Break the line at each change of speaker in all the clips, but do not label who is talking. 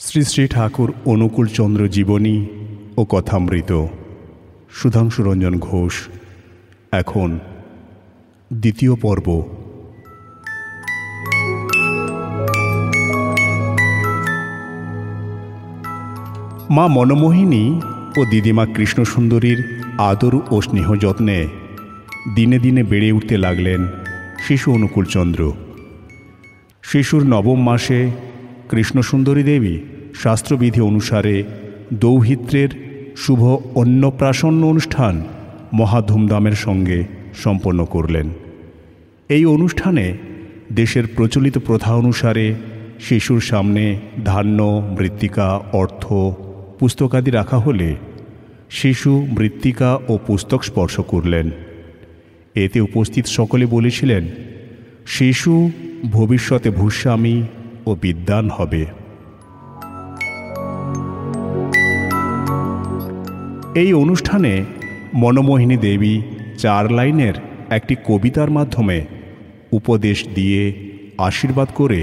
শ্রী শ্রী ঠাকুর অনুকূলচন্দ্র জীবনী ও কথামৃত সুধাংশুরঞ্জন ঘোষ। এখন দ্বিতীয় পর্ব। মা মনমোহিনী ও দিদিমা কৃষ্ণসুন্দরীর আদর ও স্নেহ যত্নে দিনে দিনে বেড়ে উঠতে লাগলেন শিশু অনুকূলচন্দ্র শিশুর নবম মাসে কৃষ্ণসুন্দরী দেবী শাস্ত্রবিধি অনুসারে দৌহিত্রের শুভ অন্নপ্রাসন্ন অনুষ্ঠান মহাধুমধামের সঙ্গে সম্পন্ন করলেন। এই অনুষ্ঠানে দেশের প্রচলিত প্রথা অনুসারে শিশুর সামনে ধান্য, মৃত্তিকা, অর্থ পুস্তকাদি রাখা হলে শিশু মৃত্তিকা ও পুস্তক স্পর্শ করলেন। এতে উপস্থিত সকলে বলেছিলেন, শিশু ভবিষ্যতে ভূস্বামী ও বিদ্যান হবে। এই অনুষ্ঠানে মনমোহিনী দেবী চার লাইনের একটি কবিতার মাধ্যমে উপদেশ দিয়ে আশীর্বাদ করে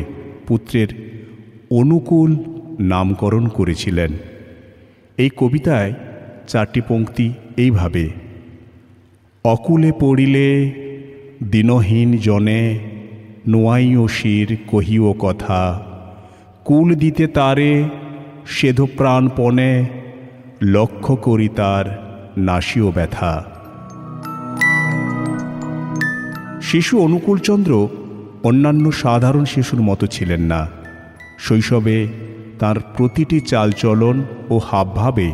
পুত্রের অনুকূল নামকরণ করেছিলেন। এই কবিতায় চারটি পংক্তি এইভাবে। অকুলে পড়িলে দিনহীন জনে নোয়াইও শির কহিও কথা, কুল দিতে তারে সেধ প্রাণপণে, লক্ষ্য করি তার নাসীয় ব্যথা। শিশু অনুকূলচন্দ্র অন্যান্য সাধারণ শিশুর মতো ছিলেন না। শৈশবে তার প্রতিটি চালচলন ও হাবভাবে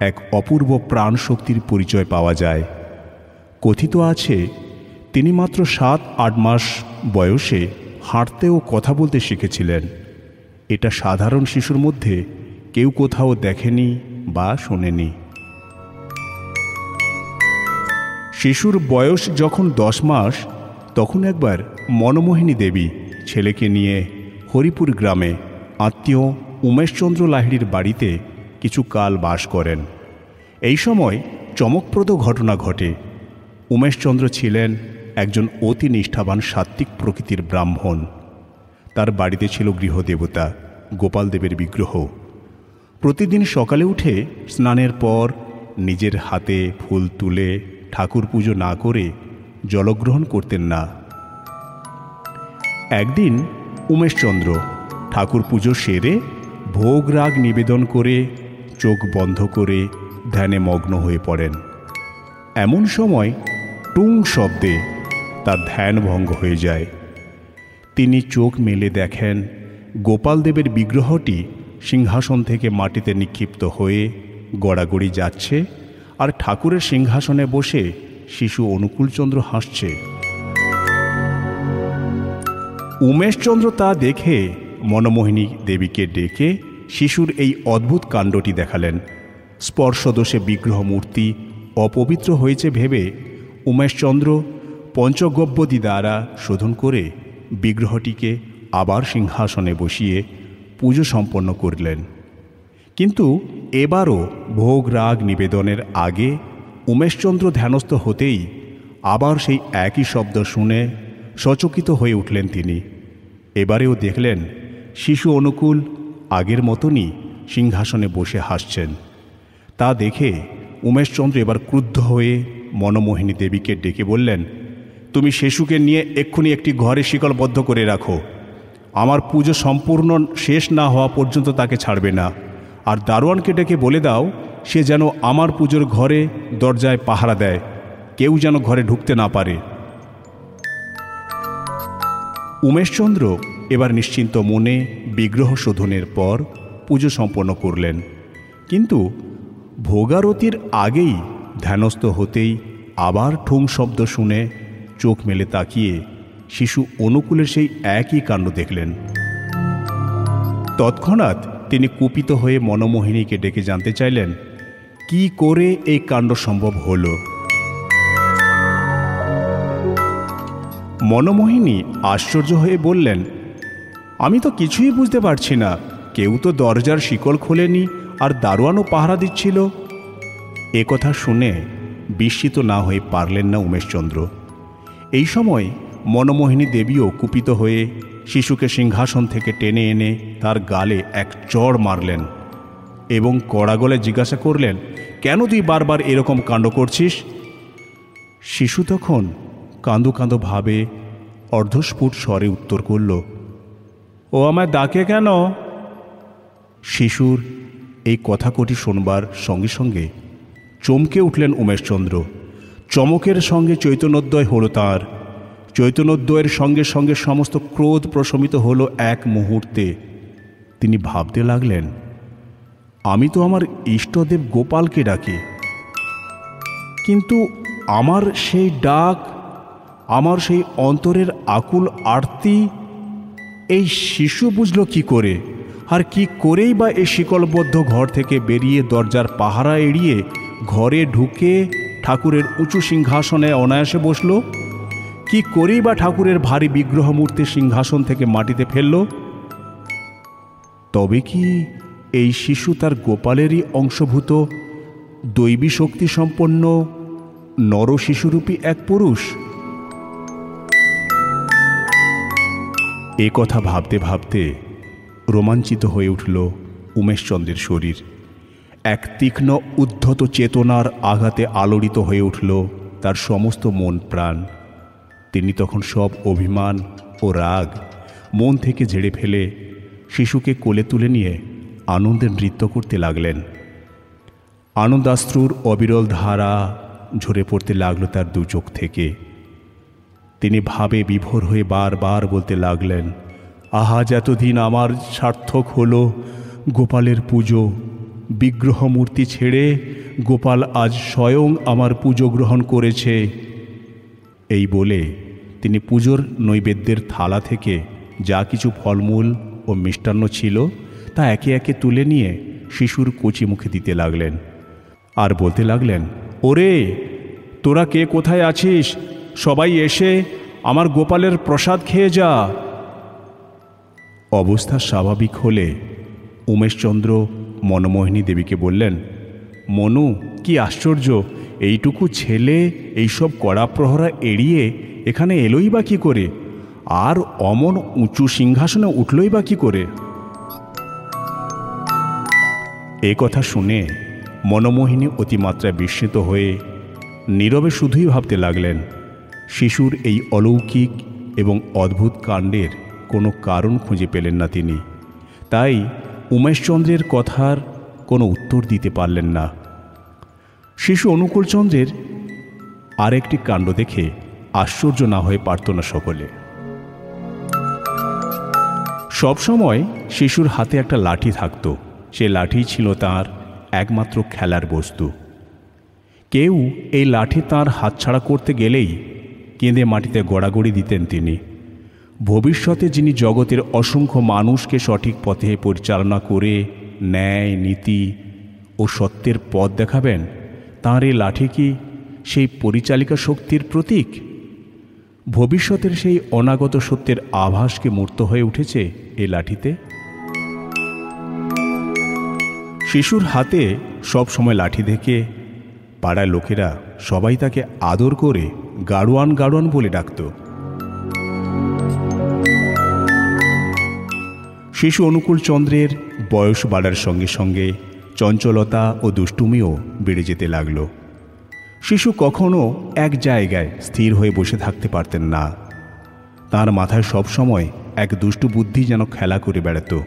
এক অপূর্ব প্রাণশক্তির পরিচয় পাওয়া যায়। কথিত আছে তিনি মাত্র সাত, আট মাস বয়সে হাঁটতে ও কথা বলতে শিখেছিলেন। এটা সাধারণ শিশুর মধ্যে কেউ কোথাও দেখেনি বা শোনেনি। শিশুর বয়স যখন দশ মাস, তখন একবার মনমোহিনী দেবী ছেলেকে নিয়ে হরিপুর গ্রামে আত্মীয় উমেশচন্দ্র লাহিড়ির বাড়িতে কিছু কাল বাস করেন। এই সময় চমকপ্রদ ঘটনা ঘটে। উমেশচন্দ্র ছিলেন একজন অতি নিষ্ঠাবান সাত্ত্বিক প্রকৃতির ব্রাহ্মণ। তার বাড়িতে ছিল গৃহদেবতা, গোপালদেবের বিগ্রহ। প্রতিদিন সকালে উঠে স্নানের পর নিজের হাতে ফুল তুলে ঠাকুর পুজো না করে জলগ্রহণ করতেন না। একদিন উমেশচন্দ্র ঠাকুর পুজো সেরে ভোগ রাগ নিবেদন করে চোখ বন্ধ করে ধ্যানে মগ্ন হয়ে পড়েন। এমন সময় টুং শব্দে তার ধ্যান ভঙ্গ হয়ে যায়। তিনি চোখ মেলে দেখেন, গোপালদেবের বিগ্রহটি সিংহাসন থেকে মাটিতে নিক্ষিপ্ত হয়ে গড়াগড়ি যাচ্ছে আর ঠাকুরের সিংহাসনে বসে শিশু অনুকূলচন্দ্র হাসছে। উমেশচন্দ্র তা দেখে মনমোহিনী দেবীকে ডেকে শিশুর এই অদ্ভুত কাণ্ডটি দেখালেন। স্পর্শদোষে বিগ্রহ মূর্তি অপবিত্র হয়েছে ভেবে উমেশচন্দ্র পঞ্চগব্যদি দ্বারা শোধন করে বিগ্রহটিকে আবার সিংহাসনে বসিয়ে পুজো সম্পন্ন করলেন। কিন্তু এবারও ভোগ রাগ নিবেদনের আগে উমেশচন্দ্র ধ্যানস্থ হতেই আবার সেই একই শব্দ শুনে সচকিত হয়ে উঠলেন তিনি। এবারেও দেখলেন শিশু অনুকূল আগের মতনই সিংহাসনে বসে হাসছেন। তা দেখে উমেশচন্দ্র এবার ক্রুদ্ধ হয়ে মনমোহিনী দেবীকে ডেকে বললেন তুমি শিশুকে নিয়ে এক্ষুনি একটি ঘরে শিকলবদ্ধ করে রাখো। আমার পুজো সম্পূর্ণ শেষ না হওয়া পর্যন্ত তাকে ছাড়বে না। আর দারোয়ানকে ডেকে বলে দাও, সে যেন আমার পুজোর ঘরে দরজায় পাহারা দেয়। কেউ যেন ঘরে ঢুকতে না পারে। উমেশচন্দ্র এবার নিশ্চিন্ত মনে বিগ্রহ শোধনের পর পুজো সম্পন্ন করলেন। কিন্তু ভোগারতির আগেই ধ্যানস্থ হতেই আবার ঠুং শব্দ শুনে চোখ মেলে তাকিয়ে শিশু অনুকূলের সেই একই কাণ্ড দেখলেন। তৎক্ষণাৎ তিনি কুপিত হয়ে মনমোহিনীকে ডেকে জানতে চাইলেন, কি করে এই কাণ্ড সম্ভব হল? মনমোহিনী আশ্চর্য হয়ে বললেন, আমি তো কিছুই বুঝতে পারছি না। কেউ তো দরজার শিকল খোলেনি আর দারোয়ানও পাহারা দিচ্ছিল। কথা শুনে বিস্মিত না হয়ে পারলেন না উমেশচন্দ্র। এই সময় মনমোহিনী দেবীও কুপিত হয়ে শিশুকে সিংহাসন থেকে টেনে এনে তার গালে এক চড় মারলেন এবং কড়া গলে জিজ্ঞাসা করলেন, কেন তুই বারবার এরকম কাণ্ড করছিস? শিশু তখন কাঁদো কাঁদো ভাবে অর্ধস্ফুট স্বরে উত্তর করল, ও আমায় ডাকে কেন? শিশুর এই কথা কটি শোনবার সঙ্গে সঙ্গে চমকে উঠলেন উমেশচন্দ্র। চমকের সঙ্গে চৈতন্যোদয় হলো তাঁর। চৈতন্যোদয়ের সঙ্গে সঙ্গে সমস্ত ক্রোধ প্রশমিত হলো এক মুহূর্তে। তিনি ভাবতে লাগলেন, আমি তো আমার ইষ্টদেব গোপালকে ডাকি। কিন্তু আমার সেই ডাক, আমার সেই অন্তরের আকুল আরতি, এই শিশু বুঝল কি করে? আর কি করেই বা এই শিকলবদ্ধ ঘর থেকে বেরিয়ে দরজার পাহারা এড়িয়ে ঘরে ঢুকে ঠাকুরের উঁচু সিংহাসনে অনায়াসে বসল। কি করেই বা ঠাকুরের ভারী বিগ্রহ মূর্তি সিংহাসন থেকে মাটিতে ফেলল? তবে কি এই শিশু তার গোপালেরই অংশভূত দৈবী শক্তি সম্পন্ন নর শিশুরূপী এক পুরুষ? এ কথা ভাবতে ভাবতে রোমাঞ্চিত হয়ে উঠল উমেশচন্দ্রের শরীর। এক তীক্ষ্ণ উদ্ধত চেতনার আঘাতে আলোড়িত হয়ে উঠল তার সমস্ত মন প্রাণ। তিনি তখন সব অভিমান ও রাগ মন থেকে ঝেড়ে ফেলে শিশুকে কোলে তুলে নিয়ে আনন্দে নৃত্য করতে লাগলেন। আনন্দাশ্রুর অবিরল ধারা ঝরে পড়তে লাগল তার দু চোখ থেকে। তিনি ভাবে বিভোর হয়ে বারবার বলতে লাগলেন, আহা এতদিন আমার সার্থক হলো গোপালের পুজো বিগ্রহ মূর্তি ছেড়ে গোপাল আজ স্বয়ং আমার পুজো গ্রহণ করেছে। এই বলে তিনি পুজোর নৈবেদ্যের থালা থেকে যা কিছু ফলমূল ও মিষ্টান্ন ছিল তা একে একে তুলে নিয়ে শিশুর কচি মুখে দিতে লাগলেন। আর বলতে লাগলেন, ওরে, তোরা কে কোথায় আছিস? সবাই এসে আমার গোপালের প্রসাদ খেয়ে যা। অবস্থা স্বাভাবিক হলে উমেশচন্দ্র মনমোহিনী দেবীকে বললেন, মনু, কি আশ্চর্য! এইটুকু ছেলে, এইসব কড়া প্রহরা এড়িয়ে এখানে এলোই বা কী করে? আর অমন উঁচু সিংহাসনে উঠলই বা কি করে? এ কথা শুনে মনমোহিনী অতিমাত্রায় বিস্মিত হয়ে নীরবে শুধুই ভাবতে লাগলেন, শিশুর এই অলৌকিক এবং অদ্ভুত কাণ্ডের কোনো কারণ খুঁজে পেলেন না তিনি। তাই উমেশচন্দ্রের কথার কোনো উত্তর দিতে পারলেন না। শিশু অনুকূলচন্দ্রের আরেকটি কাণ্ড দেখে আশ্চর্য না হয়ে পারত না সকলে। সবসময় শিশুর হাতে একটা লাঠি থাকত। সে লাঠি ছিল তার একমাত্র খেলার বস্তু। কেউ এই লাঠি তার হাতছাড়া করতে গেলেই কেঁদে মাটিতে গড়াগড়ি দিতেন তিনি। ভবিষ্যতে যিনি জগতের অসংখ্য মানুষকে সঠিক পথে পরিচালনা করে, ন্যায়, নীতি ও সত্যের পথ দেখাবেন, তাঁর এই লাঠি কি সেই পরিচালিকা শক্তির প্রতীক? ভবিষ্যতের সেই অনাগত সত্যের আভাসকে মূর্ত হয়ে উঠেছে এই লাঠিতে? শিশুর হাতে সব সময় লাঠি দেখে পাড়ার লোকেরা সবাই তাকে আদর করে গাড়োয়ান গাড়োয়ান বলে ডাকত। শিশু অনুকূল চন্দ্রের বয়স বাড়ার সঙ্গে সঙ্গে চঞ্চলতা ও দুষ্টুমিও বেড়ে যেতে লাগল। শিশু কখনো এক জায়গায় স্থির হয়ে বসে থাকতে পারতেন না। তার মাথায় সবসময় এক দুষ্টু বুদ্ধি যেন খেলা করে বেড়াত।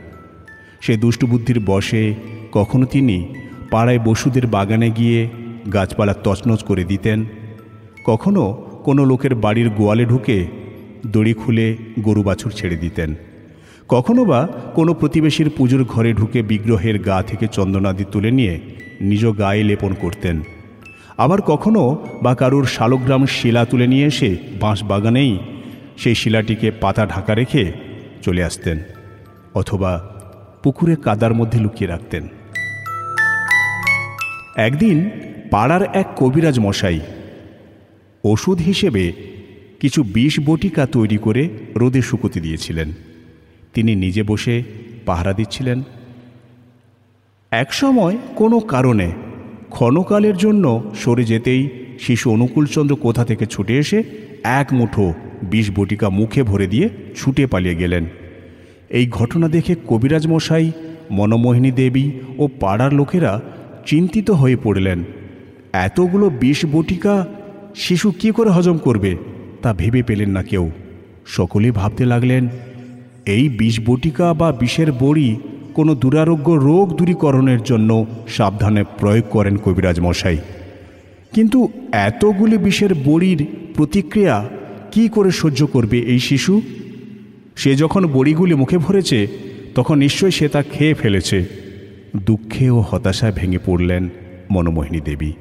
সে দুষ্টু বুদ্ধির বসে কখনো তিনি পাড়ায় বসুদের বাগানে গিয়ে গাছপালা তছনছ করে দিতেন। কখনো কোনো লোকের বাড়ির গোয়ালে ঢুকে দড়ি খুলে গরু বাছুর ছেড়ে দিতেন। কখনো বা কোনো প্রতিবেশীর পুজোর ঘরে ঢুকে বিগ্রহের গা থেকে চন্দনাদি তুলে নিয়ে নিজ গায়ে লেপন করতেন। আবার কখনো বা কারুর শালগ্রাম শিলা তুলে নিয়ে এসে বাঁশ বাগানেই সেই শিলাটিকে পাতা ঢাকা রেখে চলে আসতেন, অথবা পুকুরে কাদার মধ্যে লুকিয়ে রাখতেন। একদিন পাড়ার এক কবিরাজ মশাই ওষুধ হিসেবে কিছু বিষ বটিকা তৈরি করে রোদে শুকোতে দিয়েছিলেন। তিনি নিজে বসে পাহারা দিচ্ছিলেন। একসময় কোনো কারণে ক্ষণকালের জন্য সরে যেতেই শিশু অনুকূলচন্দ্র কোথা থেকে ছুটে এসে এক মুঠো বিষ বটিকা মুখে ভরে দিয়ে ছুটে পালিয়ে গেলেন। এই ঘটনা দেখে কবিরাজ মশাই, মনমোহিনী দেবী ও পাড়ার লোকেরা চিন্তিত হয়ে পড়লেন। এতগুলো বিষ বটিকা শিশু কি করে হজম করবে তা ভেবে পেলেন না কেউ। সকলেই ভাবতে লাগলেন এই বিষ বটিকা বা বিষের বড়ি কোনো দুরারোগ্য রোগ দূরীকরণের জন্য সাবধানে প্রয়োগ করেন কবিরাজ মশাই। কিন্তু এতগুলি বিষের বড়ির প্রতিক্রিয়া কি করে সহ্য করবে এই শিশু? সে যখন বড়িগুলি মুখে ভরেছে, তখন নিশ্চয়ই সে তা খেয়ে ফেলেছে। দুঃখে ও হতাশায় ভেঙে পড়লেন মনোমোহিনী দেবী।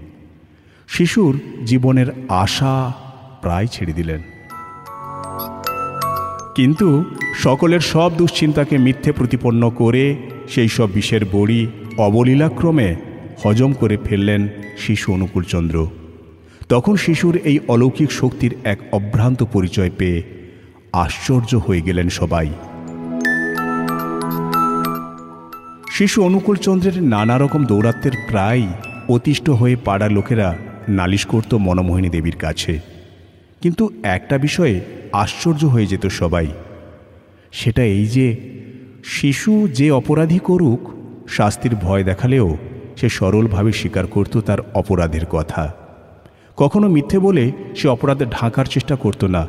শিশুর জীবনের আশা প্রায় ছেড়ে দিলেন। কিন্তু সকলের সব দুশ্চিন্তাকে মিথ্যে প্রতিপন্ন করে সেই সব বিষের বড়ি অবলীলাক্রমে হজম করে ফেললেন শিশু অনুকূলচন্দ্র তখন শিশুর এই অলৌকিক শক্তির এক অভ্রান্ত পরিচয় পেয়ে আশ্চর্য হয়ে গেলেন সবাই। শিশু অনুকূলচন্দ্রের নানা রকম দৌরাত্মের প্রায় অতিষ্ঠ হয়ে পাড়ার লোকেরা নালিশ করত মনমোহিনী দেবীর কাছে। কিন্তু একটা বিষয়ে আশ্চর্য হয়ে যেত সবাই। সেটা এই যে, শিশু যে অপরাধী করুক, শাস্তির ভয় দেখালেও সে সরলভাবে স্বীকার করত তার অপরাধের কথা। কখনো মিথ্যে বলে সে অপরাধে ঢাকার চেষ্টা করত না।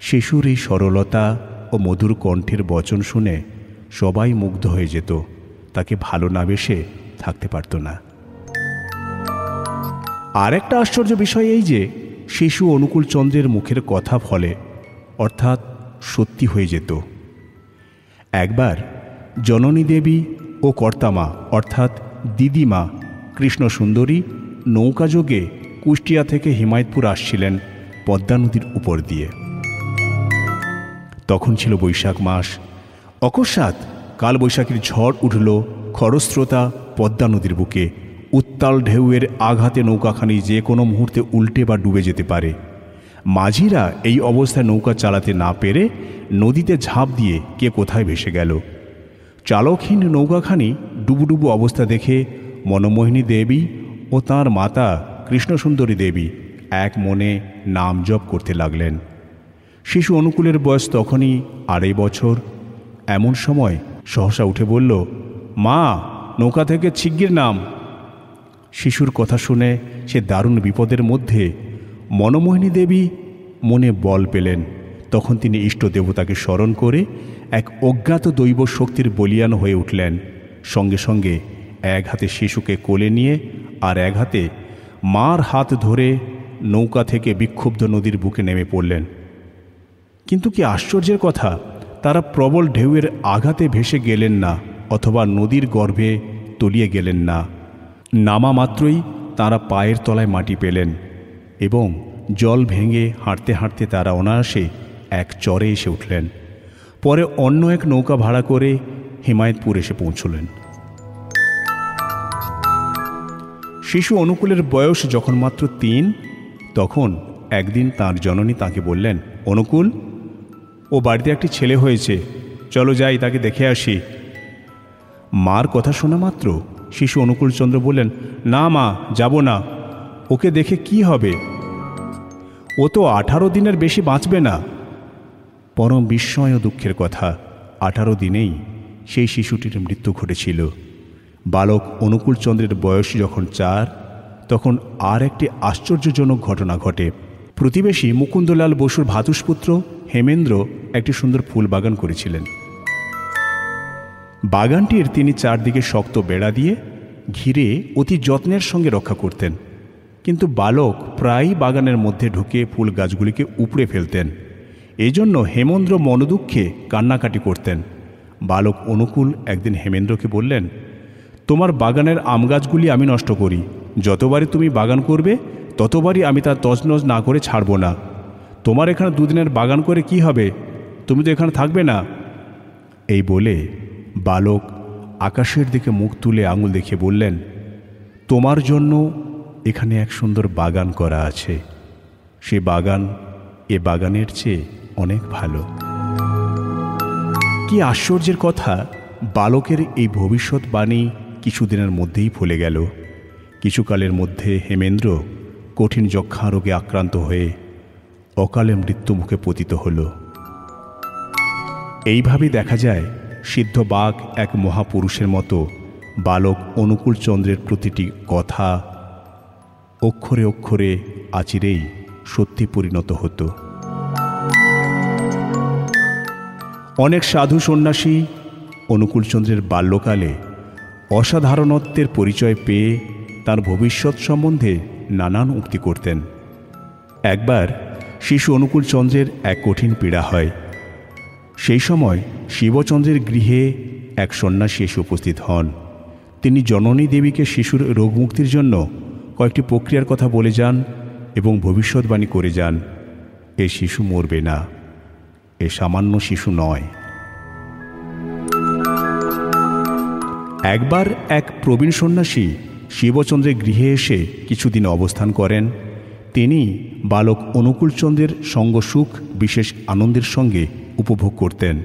শিশুর এই সরলতা ও মধুর কণ্ঠের বচন শুনে সবাই মুগ্ধ হয়ে যেত, তাকে ভালো না বেসে থাকতে পারত না। আর একটা আশ্চর্য বিষয় এই যে শিশু অনুকূল চন্দ্রের মুখের কথা ফলে, অর্থাৎ সত্যি হয়ে যেত। একবার জননী দেবী ও কর্তামা অর্থাৎ দিদিমা কৃষ্ণ সুন্দরী নৌকাযোগে কুষ্টিয়া থেকে হিমায়তপুর আসছিলেন পদ্মা নদীর উপর দিয়ে। তখন ছিল বৈশাখ মাস। অকস্মাৎ কালবৈশাখীর ঝড় উঠল, খরস্রোতা পদ্মা নদীর বুকে। উত্তাল ঢেউয়ের আঘাতে নৌকাখানি যে কোনো মুহূর্তে উল্টে বা ডুবে যেতে পারে। মাঝিরা এই অবস্থায় নৌকা চালাতে না পেরে নদীতে ঝাঁপ দিয়ে কে কোথায় ভেসে গেল। চালকহীন নৌকাখানি ডুবুডুবু অবস্থা দেখে মনমোহিনী দেবী ও তাঁর মাতা কৃষ্ণসুন্দরী দেবী এক মনে নাম জপ করতে লাগলেন। শিশু অনুকূলের বয়স তখনই আড়াই বছর। এমন সময় সহসা উঠে বলল, মা, নৌকা থেকে ছিগ্গির নাম। শিশুর কথা শুনে সে দারুণ বিপদের মধ্যে মনমোহিনী দেবী মনে বল পেলেন। তখন তিনি ইষ্ট দেবতাকে স্মরণ করে এক অজ্ঞাত দৈব শক্তির বলিয়ান হয়ে উঠলেন। সঙ্গে সঙ্গে এক হাতে শিশুকে কোলে নিয়ে আর এক হাতে মার হাত ধরে নৌকা থেকে বিক্ষুব্ধ নদীর বুকে নেমে পড়লেন। কিন্তু কি আশ্চর্যের কথা, তারা প্রবল ঢেউয়ের আঘাতে ভেসে গেলেন না অথবা নদীর গর্ভে তলিয়ে গেলেন না। নামা মাত্রই তারা পায়ের তলায় মাটি পেলেন এবং জল ভেঙে হাঁটতে হাঁটতে তারা অনায়াসে এক চরে এসে উঠলেন। পরে অন্য এক নৌকা ভাড়া করে হিমায়তপুর এসে পৌঁছলেন। শিশু অনুকূলের বয়স যখন মাত্র তিন, তখন একদিন তার জননী তাকে বললেন, অনুকূল, ও বাড়িতে একটি ছেলে হয়েছে। চলো যাই, তাকে দেখে আসি। মার কথা শোনা মাত্র? শিশু অনুকূলচন্দ্র বললেন, না মা, যাব না। ওকে দেখে কি হবে? ও তো আঠারো দিনের বেশি বাঁচবে না। পরম বিস্ময় ও দুঃখের কথা, আঠারো দিনেই সেই শিশুটির মৃত্যু ঘটেছিল। বালক অনুকূলচন্দ্রের বয়স যখন চার, তখন আর একটি আশ্চর্যজনক ঘটনা ঘটে। প্রতিবেশী মুকুন্দলাল বসুর ভাতুষপুত্র হেমেন্দ্র একটি সুন্দর ফুল বাগান করেছিলেন। বাগানটির তিনি চারদিকে শক্ত বেড়া দিয়ে ঘিরে অতি যত্নের সঙ্গে রক্ষা করতেন। কিন্তু বালক প্রায়ই বাগানের মধ্যে ঢুকে ফুল গাছগুলিকে উপড়ে ফেলতেন। এজন্য হেমেন্দ্র মনোদুঃখে কান্নাকাটি করতেন। বালক অনুকূল একদিন হেমেন্দ্রকে বললেন, তোমার বাগানের আম গাছগুলি আমি নষ্ট করি। যতবারই তুমি বাগান করবে, ততবারই আমি তার তজনজ না করে ছাড়ব না। তোমার এখানে দুদিনের বাগান করে কি হবে? তুমি তো এখানে থাকবে না? এই বলে বালক আকাশের দিকে মুখ তুলে আঙুল দেখে বললেন, তোমার জন্য এখানে এক সুন্দর বাগান করা আছে। সে বাগান এ বাগানের চেয়ে অনেক ভালো। কি আশ্চর্যের কথা, বালকের এই ভবিষ্যৎবাণী কিছুদিনের মধ্যেই ফলে গেল। কিছুকালের মধ্যে হেমেন্দ্র কঠিন যক্ষা রোগে আক্রান্ত হয়ে অকালে মৃত্যুমুখে পতিত হল। এইভাবে দেখা যায় সিদ্ধ বাঘ এক মহাপুরুষের মতো বালক অনুকূল চন্দ্রের প্রতিটি কথা অক্ষরে অক্ষরে আচিরেই সত্যি পরিণত হতো। অনেক সাধু সন্ন্যাসী অনুকূলচন্দ্রের বাল্যকালে অসাধারণত্বের পরিচয় পেয়ে তার ভবিষ্যৎ সম্বন্ধে নানান উক্তি করতেন। একবার শিশু অনুকূলচন্দ্রের এক কঠিন পীড়া হয়। সেই সময় শিবচন্দ্রের গৃহে এক সন্ন্যাসী এসে উপস্থিত হন। তিনি জননী দেবীকে শিশুর রোগমুক্তির জন্য কয়েকটি প্রক্রিয়ার কথা বলে যান এবং ভবিষ্যৎবাণী করে যান, এ শিশু মরবে না, এ সামান্য শিশু নয়। একবার এক প্রবীণ সন্ন্যাসী শিবচন্দ্রের গৃহে এসে কিছুদিন অবস্থান করেন। তিনি বালক অনুকূলচন্দ্রের সঙ্গ সুখ বিশেষ আনন্দের সঙ্গে উপভোগ করতেন।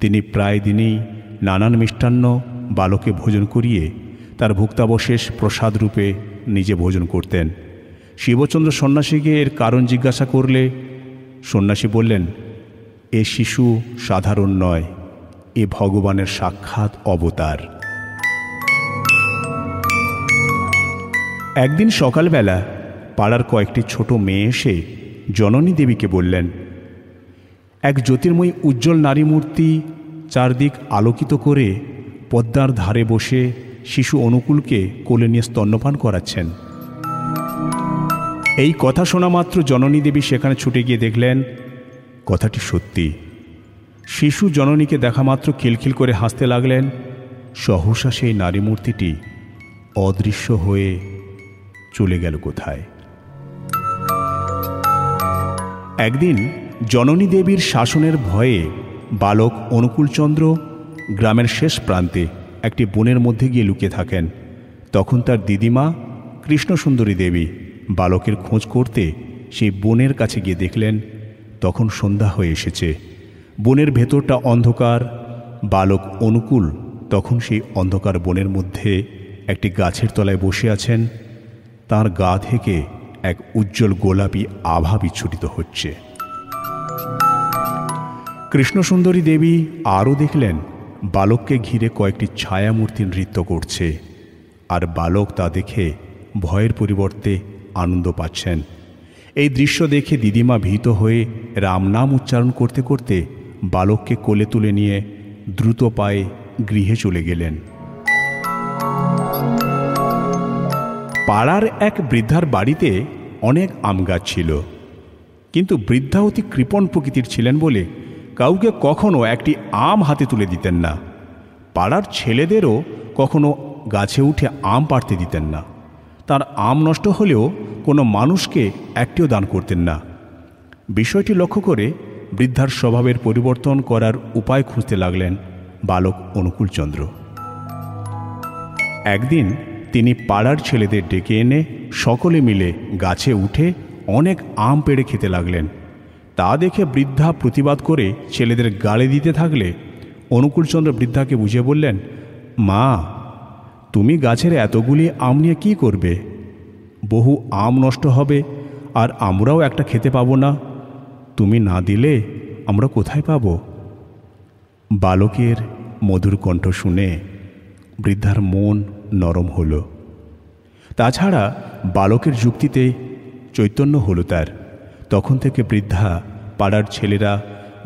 তিনি প্রায় দিনই নানান মিষ্টান্ন বালকে ভোজন করিয়ে তার ভুক্তাবশেষ প্রসাদ রূপে নিজে ভোজন করতেন। শিবচন্দ্র সন্ন্যাসীকে এর কারণ জিজ্ঞাসা করলে সন্ন্যাসী বললেন, এ শিশু সাধারণ নয়, এ ভগবানের সাক্ষাৎ অবতার। একদিন সকালবেলা পাড়ার কয়েকটি ছোট মেয়ে এসে জননী দেবীকে বললেন এক জ্যোতির্ময়ী উজ্জ্বল নারী মূর্তি চারদিক আলোকিত করে পদ্মার ধারে বসে শিশু অনুকূলকে কোলে নিয়ে স্তন্যপান করাচ্ছেন। এই কথা শোনা মাত্র জননী দেবী সেখানে ছুটে গিয়ে দেখলেন, কথাটি সত্যি। শিশু জননীকে দেখা মাত্র খিলখিল করে হাসতে লাগলেন। সহসা সেই নারী মূর্তিটি অদৃশ্য হয়ে চলে গেল কোথায়? একদিন জননী দেবীর শাসনের ভয়ে বালক অনুকূলচন্দ্র গ্রামের শেষ প্রান্তে একটি বনের মধ্যে গিয়ে লুকিয়ে থাকেন। তখন তার দিদিমা কৃষ্ণসুন্দরী দেবী বালকের খোঁজ করতে সেই বনের কাছে গিয়ে দেখলেন, তখন সন্ধ্যা হয়ে এসেছে। বনের ভেতরটা অন্ধকার, বালক অনুকূল তখন সেই অন্ধকার বনের মধ্যে একটি গাছের তলায় বসে আছেন। তার গা থেকে এক উজ্জ্বল গোলাপি আভা বিচ্ছুরিত হচ্ছে। কৃষ্ণসুন্দরী দেবী আরও দেখলেন, বালককে ঘিরে কয়েকটি ছায়ামূর্তি নৃত্য করছে, আর বালক তা দেখে ভয়ের পরিবর্তে আনন্দ পাচ্ছেন। এই দৃশ্য দেখে দিদিমা ভীত হয়ে রামনাম উচ্চারণ করতে করতে বালককে কোলে তুলে নিয়ে দ্রুত পায়ে গৃহে চলে গেলেন। পাড়ার এক বৃদ্ধার বাড়িতে অনেক আম গাছ ছিল, কিন্তু বৃদ্ধা অতি কৃপণ প্রকৃতির ছিলেন বলে কাউকে কখনো একটি আম হাতে তুলে দিতেন না। পাড়ার ছেলেদেরও কখনো গাছে উঠে আম পাড়তে দিতেন না। তার আম নষ্ট হলেও কোনো মানুষকে একটিও দান করতেন না। বিষয়টি লক্ষ্য করে বৃদ্ধার স্বভাবের পরিবর্তন করার উপায় খুঁজতে লাগলেন বালক অনুকূলচন্দ্র একদিন তিনি পাড়ার ছেলেদের ডেকে এনে সকলে মিলে গাছে উঠে অনেক আম পেড়ে খেতে লাগলেন। তা দেখে বৃদ্ধা প্রতিবাদ করে ছেলেদের গালে দিতে থাকলে অনুকূলচন্দ্র বৃদ্ধাকে বুঝিয়ে বললেন, মা, তুমি গাছের এতগুলি আম নিয়ে কী করবে? বহু আম নষ্ট হবে আর আমরাও একটা খেতে পাবো না। তুমি না দিলে আমরা কোথায় পাব? বালকের মধুর কণ্ঠ শুনে বৃদ্ধার মন নরম হল। তাছাড়া বালকের যুক্তিতে চৈতন্য হলো তার। তখন থেকে বৃদ্ধা পাড়ার ছেলেরা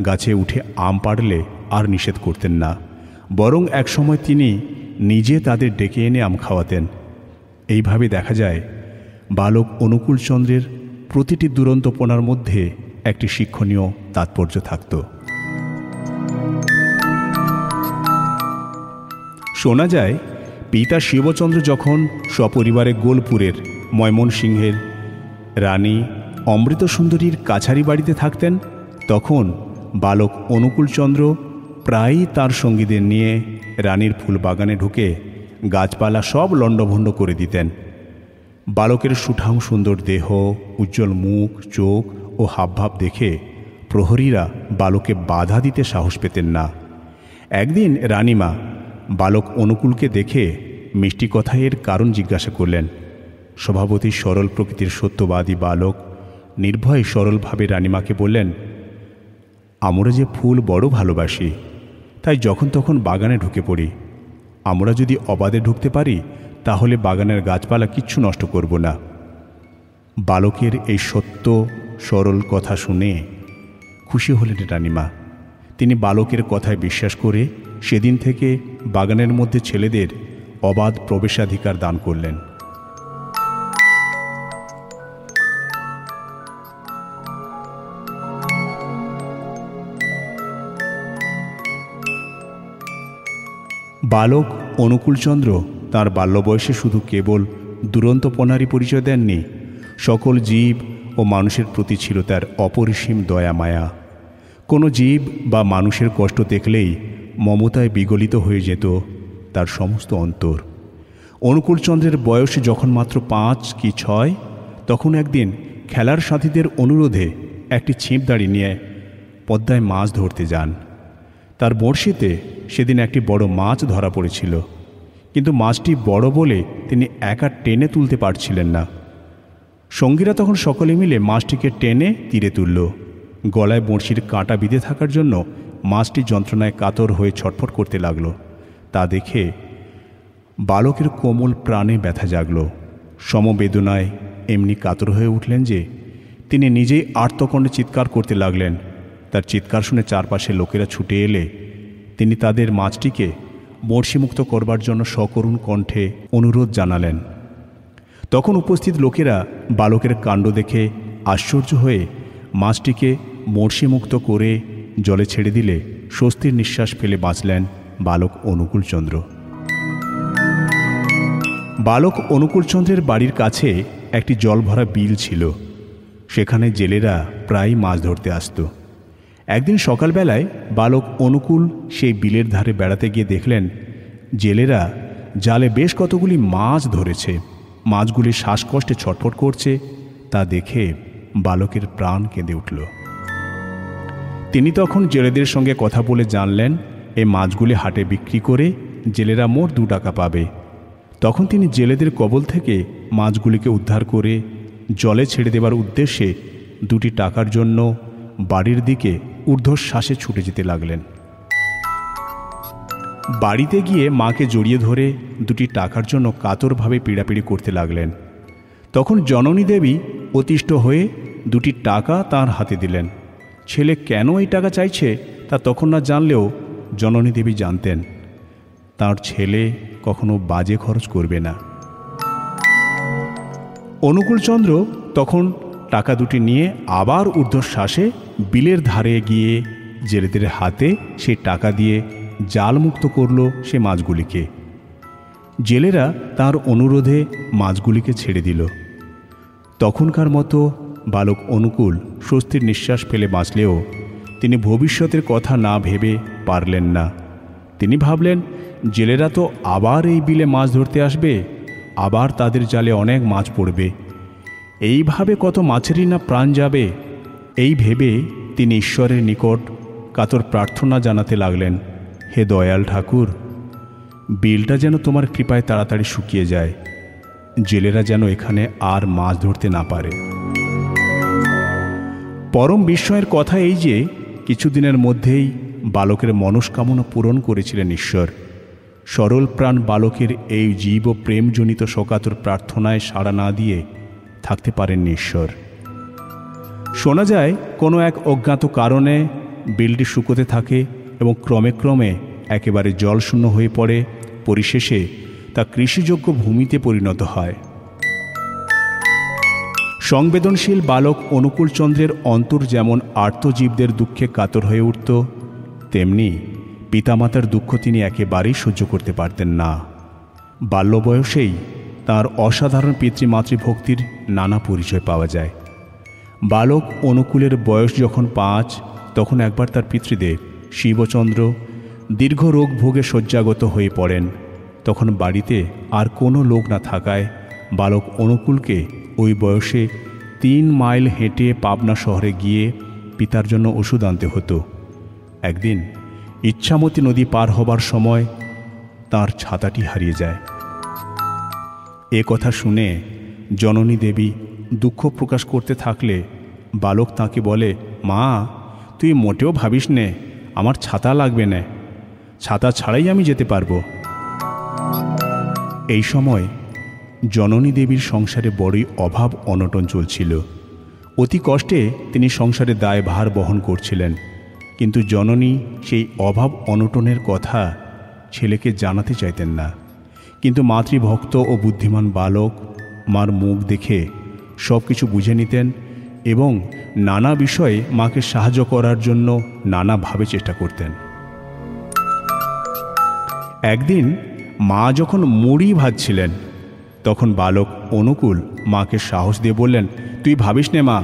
গাছে উঠে আম পাড়লে আর নিষেধ করতেন না। বরং একসময় তিনি নিজে তাদের ডেকে এনে আম খাওয়াতেন। এইভাবে দেখা যায়, বালক অনুকূলচন্দ্রের প্রতিটি দুরন্তপনার মধ্যে একটি শিক্ষণীয় তাৎপর্য থাকত। শোনা যায়, পিতা শিবচন্দ্র যখন সপরিবারে গোলপুরের ময়মনসিংহের রানী অমৃত সুন্দরীর কাছারি বাড়িতে থাকতেন, তখন বালক অনুকূলচন্দ্র প্রায়ই তার সঙ্গীদের নিয়ে রানীর ফুল বাগানে ঢুকে গাছপালা সব লণ্ডভণ্ড করে দিতেন। বালকের সুঠাম সুন্দর দেহ, উজ্জ্বল মুখ, চোখ ও হাবভাব দেখে প্রহরীরা বালকে বাধা দিতে সাহস পেতেন না। একদিন রানীমা বালক অনুকূলকে দেখে মিষ্টি কথায় এর কারণ জিজ্ঞাসা করলেন। স্বভাবতী সরল প্রকৃতির সত্যবাদী বালক নির্ভয় সরলভাবে রানীমাকে বললেন, আমরা যে ফুল বড় ভালোবাসি, তাই যখন তখন বাগানে ঢুকে পড়ি। আমরা যদি অবাধে ঢুকতে পারি, তাহলে বাগানের গাছপালা কিচ্ছু নষ্ট করব না। বালকের এই সত্য, সরল কথা শুনে খুশি হলেন রানীমা। তিনি বালকের কথায় বিশ্বাস করে সেদিন থেকে বাগানের মধ্যে ছেলেদের অবাধ প্রবেশাধিকার দান করলেন। বালক অনুকূলচন্দ্র তার বাল্যবয়সে শুধু কেবল দুরন্ত দুরন্তপনারই পরিচয় দেননি, সকল জীব ও মানুষের প্রতি ছিল তার অপরিসীম দয়া মায়া। কোনো জীব বা মানুষের কষ্ট দেখলেই মমতায় বিগলিত হয়ে যেত তার সমস্ত অন্তর। অনুকূলচন্দ্রের বয়স যখন মাত্র পাঁচ কি ছয়, তখন একদিন খেলার সাথীদের অনুরোধে একটি ছিপ দাড়ি নিয়ে পদ্মায় মাছ ধরতে যান। তার বড়শিতে সেদিন একটি বড় মাছ ধরা পড়েছিল। কিন্তু মাছটি বড় বলে তিনি একা টেনে তুলতে পারছিলেন না। সঙ্গীরা তখন সকলে মিলে মাছটিকে টেনে তীরে তুলল। গলায় বড়শির কাঁটা বিঁধে থাকার জন্য মাছটি যন্ত্রণায় কাতর হয়ে ছটফট করতে লাগল। তা দেখে বালকের কোমল প্রাণে ব্যথা জাগল। সমবেদনায় এমনি কাতর হয়ে উঠলেন যে, তিনি নিজেই আর্তকণ্ডে চিৎকার করতে লাগলেন। তার চিৎকার শুনে চারপাশে লোকেরা ছুটে এলে তিনি তাদের মাছটিকে বর্ষিমুক্ত করবার জন্য সকরুণ কণ্ঠে অনুরোধ জানালেন। তখন উপস্থিত লোকেরা বালকের কাণ্ড দেখে আশ্চর্য হয়ে মাছটিকে মর্ষিমুক্ত করে জলে ছেড়ে দিলে স্বস্তির নিঃশ্বাস ফেলে বাঁচলেন বালক অনুকূলচন্দ্র। বালক অনুকূলচন্দ্রের বাড়ির কাছে একটি জলভরা বিল ছিল। সেখানে জেলেরা প্রায় মাছ ধরতে আসত। একদিন সকালবেলায় বালক অনুকূল সেই বিলের ধারে বেড়াতে গিয়ে দেখলেন, জেলেরা জালে বেশ কতগুলি মাছ ধরেছে। মাছগুলি শ্বাসকষ্টে ছটফট করছে, তা দেখে বালকের প্রাণ কেঁদে উঠল। তিনি তখন জেলেদের সঙ্গে কথা বলে জানলেন এই মাছগুলি হাটে বিক্রি করে জেলেরা মোট দু টাকা পাবে। তখন তিনি জেলেদের কবল থেকে মাছগুলিকে উদ্ধার করে জলে ছেড়ে দেবার উদ্দেশ্যে দুটি টাকার জন্য বাড়ির দিকে ঊর্ধ্বশ্বাসে ছুটে যেতে লাগলেন। বাড়িতে গিয়ে মাকে জড়িয়ে ধরে দুটি টাকার জন্য কাতরভাবে পীড়াপিড়ি করতে লাগলেন। তখন জননী দেবী অতিষ্ঠ হয়ে দুটি টাকা তার হাতে দিলেন। ছেলে কেন এই টাকা চাইছে তা তখন না জানলেও জননী দেবী জানতেন, তার ছেলে কখনো বাজে খরচ করবে না। অনুকূলচন্দ্র তখন টাকা দুটি নিয়ে আবার ঊর্ধ্বশ্বাসে বিলের ধারে গিয়ে জেলেদের হাতে সে টাকা দিয়ে জাল মুক্ত করল সে মাছগুলিকে। জেলেরা তার অনুরোধে মাছগুলিকে ছেড়ে দিল। তখনকার মতো বালক অনুকূল স্বস্তির নিঃশ্বাস ফেলে বাঁচলেও তিনি ভবিষ্যতের কথা না ভেবে পারলেন না। তিনি ভাবলেন, জেলেরা তো আবার এই বিলে মাছ ধরতে আসবে, আবার তাদের জালে অনেক মাছ পড়বে। এইভাবে কত মাছেরই না প্রাণ যাবে? এই ভেবে তিনি ঈশ্বরের নিকট কাতর প্রার্থনা জানাতে লাগলেন, হে দয়াল ঠাকুর, বিলটা যেন তোমার কৃপায় তাড়াতাড়ি শুকিয়ে যায়। জেলেরা যেন এখানে আর মাছ ধরতে না পারে। পরম বিস্ময়ের কথা এই যে, কিছুদিনের মধ্যেই বালকের মনস্কামনা পূরণ করেছিলেন ঈশ্বর। সরল প্রাণ বালকের এই জীব প্রেমজনিত শোকাতুর প্রার্থনায় সাড়া না দিয়ে থাকতে পারেননি ঈশ্বর। শোনা যায়, কোনো এক অজ্ঞাত কারণে বিলটি শুকোতে থাকে এবং ক্রমে ক্রমে একেবারে জলশূন্য হয়ে পড়ে, পরিশেষে তা কৃষিযোগ্য ভূমিতে পরিণত হয়। সংবেদনশীল বালক অনুকূলচন্দ্রের অন্তর যেমন আর্তজীবদের দুঃখে কাতর হয়ে উঠত, তেমনি পিতামাতার দুঃখ তিনি একেবারেই সহ্য করতে পারতেন না। বাল্য বয়সেই তাঁর অসাধারণ পিতৃমাতৃভক্তির নানা পরিচয় পাওয়া যায়। বালক অনুকূলের বয়স যখন পাঁচ, তখন একবার তার পিতৃদেব শিবচন্দ্র দীর্ঘ রোগ ভোগে শয্যাগত হয়ে পড়েন। তখন বাড়িতে আর কোনো লোক না থাকায় বালক অনুকূলকে ওই বয়সে তিন মাইল হেঁটে পাবনা শহরে গিয়ে পিতার জন্য ওষুধ আনতে হতো। একদিন ইচ্ছামতী নদী পার হবার সময় তার ছাতাটি হারিয়ে যায়। এ কথা শুনে জননী দেবী দুঃখ প্রকাশ করতে থাকলে বালক তাকে বলে, মা, তুই মোটেও ভাবিস নে, আমার ছাতা লাগবে না। ছাতা ছাড়াই আমি যেতে পারব। এই সময় জননী দেবীর সংসারে বড়ই অভাব অনটন চলছিল। অতি কষ্টে তিনি সংসারে দায় ভার বহন করছিলেন। কিন্তু জননী সেই অভাব অনটনের কথা ছেলেকে জানাতে চাইতেন না। কিন্তু মাতৃভক্ত ও বুদ্ধিমান বালক মার মুখ দেখে সব কিছু বুঝে নিতেন এবং নানা বিষয়ে মাকে সাহায্য করার জন্য নানাভাবে চেষ্টা করতেন। একদিন মা যখন মুড়ি ভাজছিলেন, তখন বালক অনুকূল মাকে সাহস দিয়ে বললেন, তুই ভাবিস নে মা,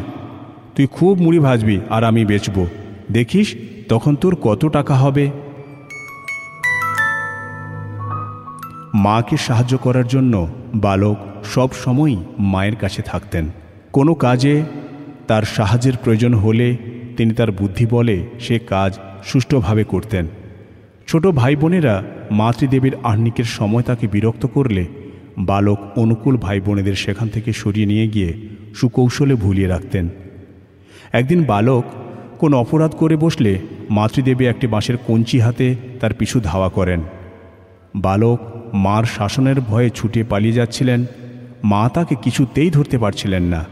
তুই খুব মুড়ি ভাজবি আর আমি বেচব। দেখিস তখন তোর কত টাকা হবে? মাকে সাহায্য করার জন্য বালক সব সময়ই মায়ের কাছে থাকতেন। কোনো কাজে তার সাহায্যের প্রয়োজন হলে তিনি তার বুদ্ধি বলে সে কাজ সুষ্ঠুভাবে করতেন। ছোট ভাই বোনেরা মাতৃদেবীর আহ্নিকের সময় তাকে বিরক্ত করলে বালক অনুকূল ভাই বোনেদের সেখান থেকে সরিয়ে নিয়ে গিয়ে সুকৌশলে ভুলিয়ে রাখতেন। একদিন বালক কোন অপরাধ করে বসলে মাতৃদেবী একটি বাঁশের কঞ্চি হাতে তার পিছু ধাওয়া করেন। বালক মার শাসনের ভয়ে ছুটে পালিয়ে যাচ্ছিলেন। মা তাকে কিছুতেই ধরতে পারছিলেন না।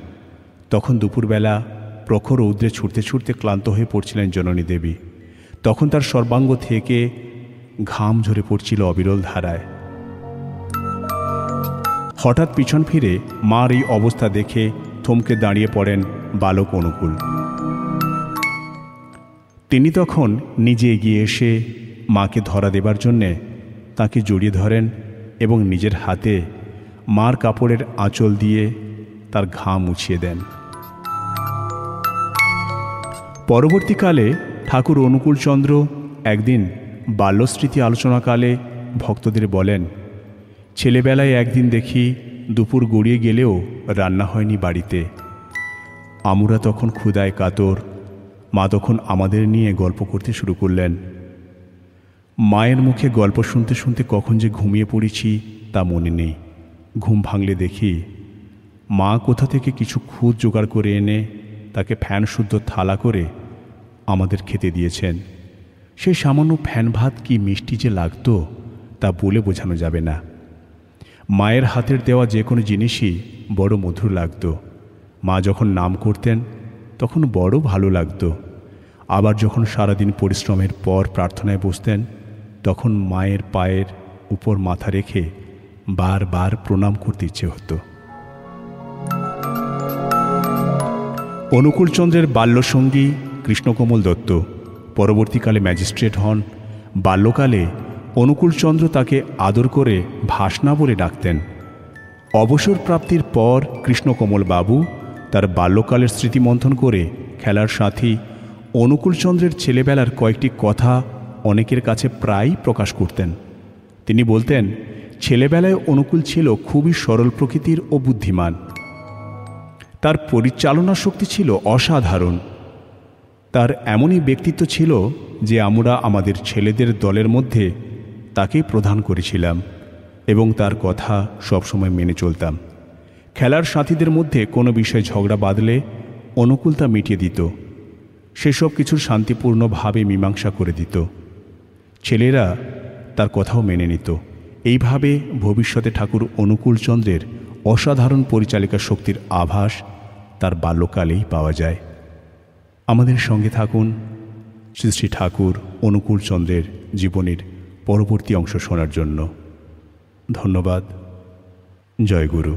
তখন দুপুরবেলা প্রখর রৌদ্রে ছুটতে ছুটতে ক্লান্ত হয়ে পড়ছিলেন জননী দেবী। তখন তার সর্বাঙ্গ থেকে ঘাম ঝরে পড়ছিল অবিরল ধারায়। হঠাৎ পিছন ফিরে মার এই অবস্থা দেখে থমকে দাঁড়িয়ে পড়েন বালক অনুকূল। তিনি তখন নিজে এগিয়ে এসে মাকে ধরা দেবার জন্যে তাকে জড়িয়ে ধরেন এবং নিজের হাতে মার কাপড়ের আঁচল দিয়ে তার ঘাম মুছিয়ে দেন। পরবর্তীকালে ঠাকুর অনুকূলচন্দ্র একদিন বাল্যস্মৃতি আলোচনাকালে ভক্তদের বলেন, ছেলেবেলায় একদিন দেখি দুপুর গড়িয়ে গেলেও রান্না হয়নি বাড়িতে। আমরা তখন ক্ষুদায় কাতর। মা তখন আমাদের নিয়ে গল্প করতে শুরু করলেন। মায়ের মুখে গল্প শুনতে শুনতে কখন যে ঘুমিয়ে পড়েছি তা মনে নেই। ঘুম ভাঙলে দেখি মা কোথা থেকে কিছু খুদ জোগাড় করে এনে তাকে ফ্যান শুদ্ধ থালা করে আমাদের খেতে দিয়েছেন। সেই সামান্য ফ্যান ভাত কি মিষ্টি যে লাগতো তা বলে বোঝানো যাবে না। মায়ের হাতের দেওয়া যে কোনো জিনিসই বড় মধুর লাগতো। মা যখন নাম করতেন, তখন বড় ভালো লাগতো। আবার যখন সারাদিন পরিশ্রমের পর প্রার্থনায় বসতেন তখন মায়ের পায়ের উপর মাথা রেখে বারবার প্রণাম করতে ইচ্ছে হতো। অনুকূলচন্দ্রের বাল্যসঙ্গী কৃষ্ণকমল দত্ত পরবর্তীকালে ম্যাজিস্ট্রেট হন। বাল্যকালে অনুকূলচন্দ্র তাকে আদর করে ভাসনা বলে ডাকতেন। অবসর প্রাপ্তির পর কৃষ্ণকমল বাবু তার বাল্যকালের স্মৃতিমন্থন করে খেলার সাথী অনুকূলচন্দ্রের ছেলেবেলার কয়েকটি কথা অনেকের কাছে প্রায়ই প্রকাশ করতেন। তিনি বলতেন, ছেলেবেলায় অনুকূল ছিল খুবই সরল প্রকৃতির ও বুদ্ধিমান। তার পরিচালনা শক্তি ছিল অসাধারণ। তার এমনই ব্যক্তিত্ব ছিল যে আমরা আমাদের ছেলেদের দলের মধ্যে তাকে প্রধান করেছিলাম এবং তার কথা সবসময় মেনে চলতাম। খেলার সাথীদের মধ্যে কোনো বিষয়ে ঝগড়া বাঁধলে অনুকূল তা মিটিয়ে দিত। সেসব কিছুর শান্তিপূর্ণভাবে মীমাংসা করে দিত। ছেলেরা তার কথাও মেনে নিত। এইভাবে ভবিষ্যতে ঠাকুর অনুকূলচন্দ্রের অসাধারণ পরিচালিকা শক্তির আভাস তার বাল্যকালেই পাওয়া যায়। আমাদের সঙ্গে থাকুন শ্রী শ্রী ঠাকুর অনুকূলচন্দ্রের জীবনের পরবর্তী অংশ শোনার জন্য। ধন্যবাদ। জয় গুরু।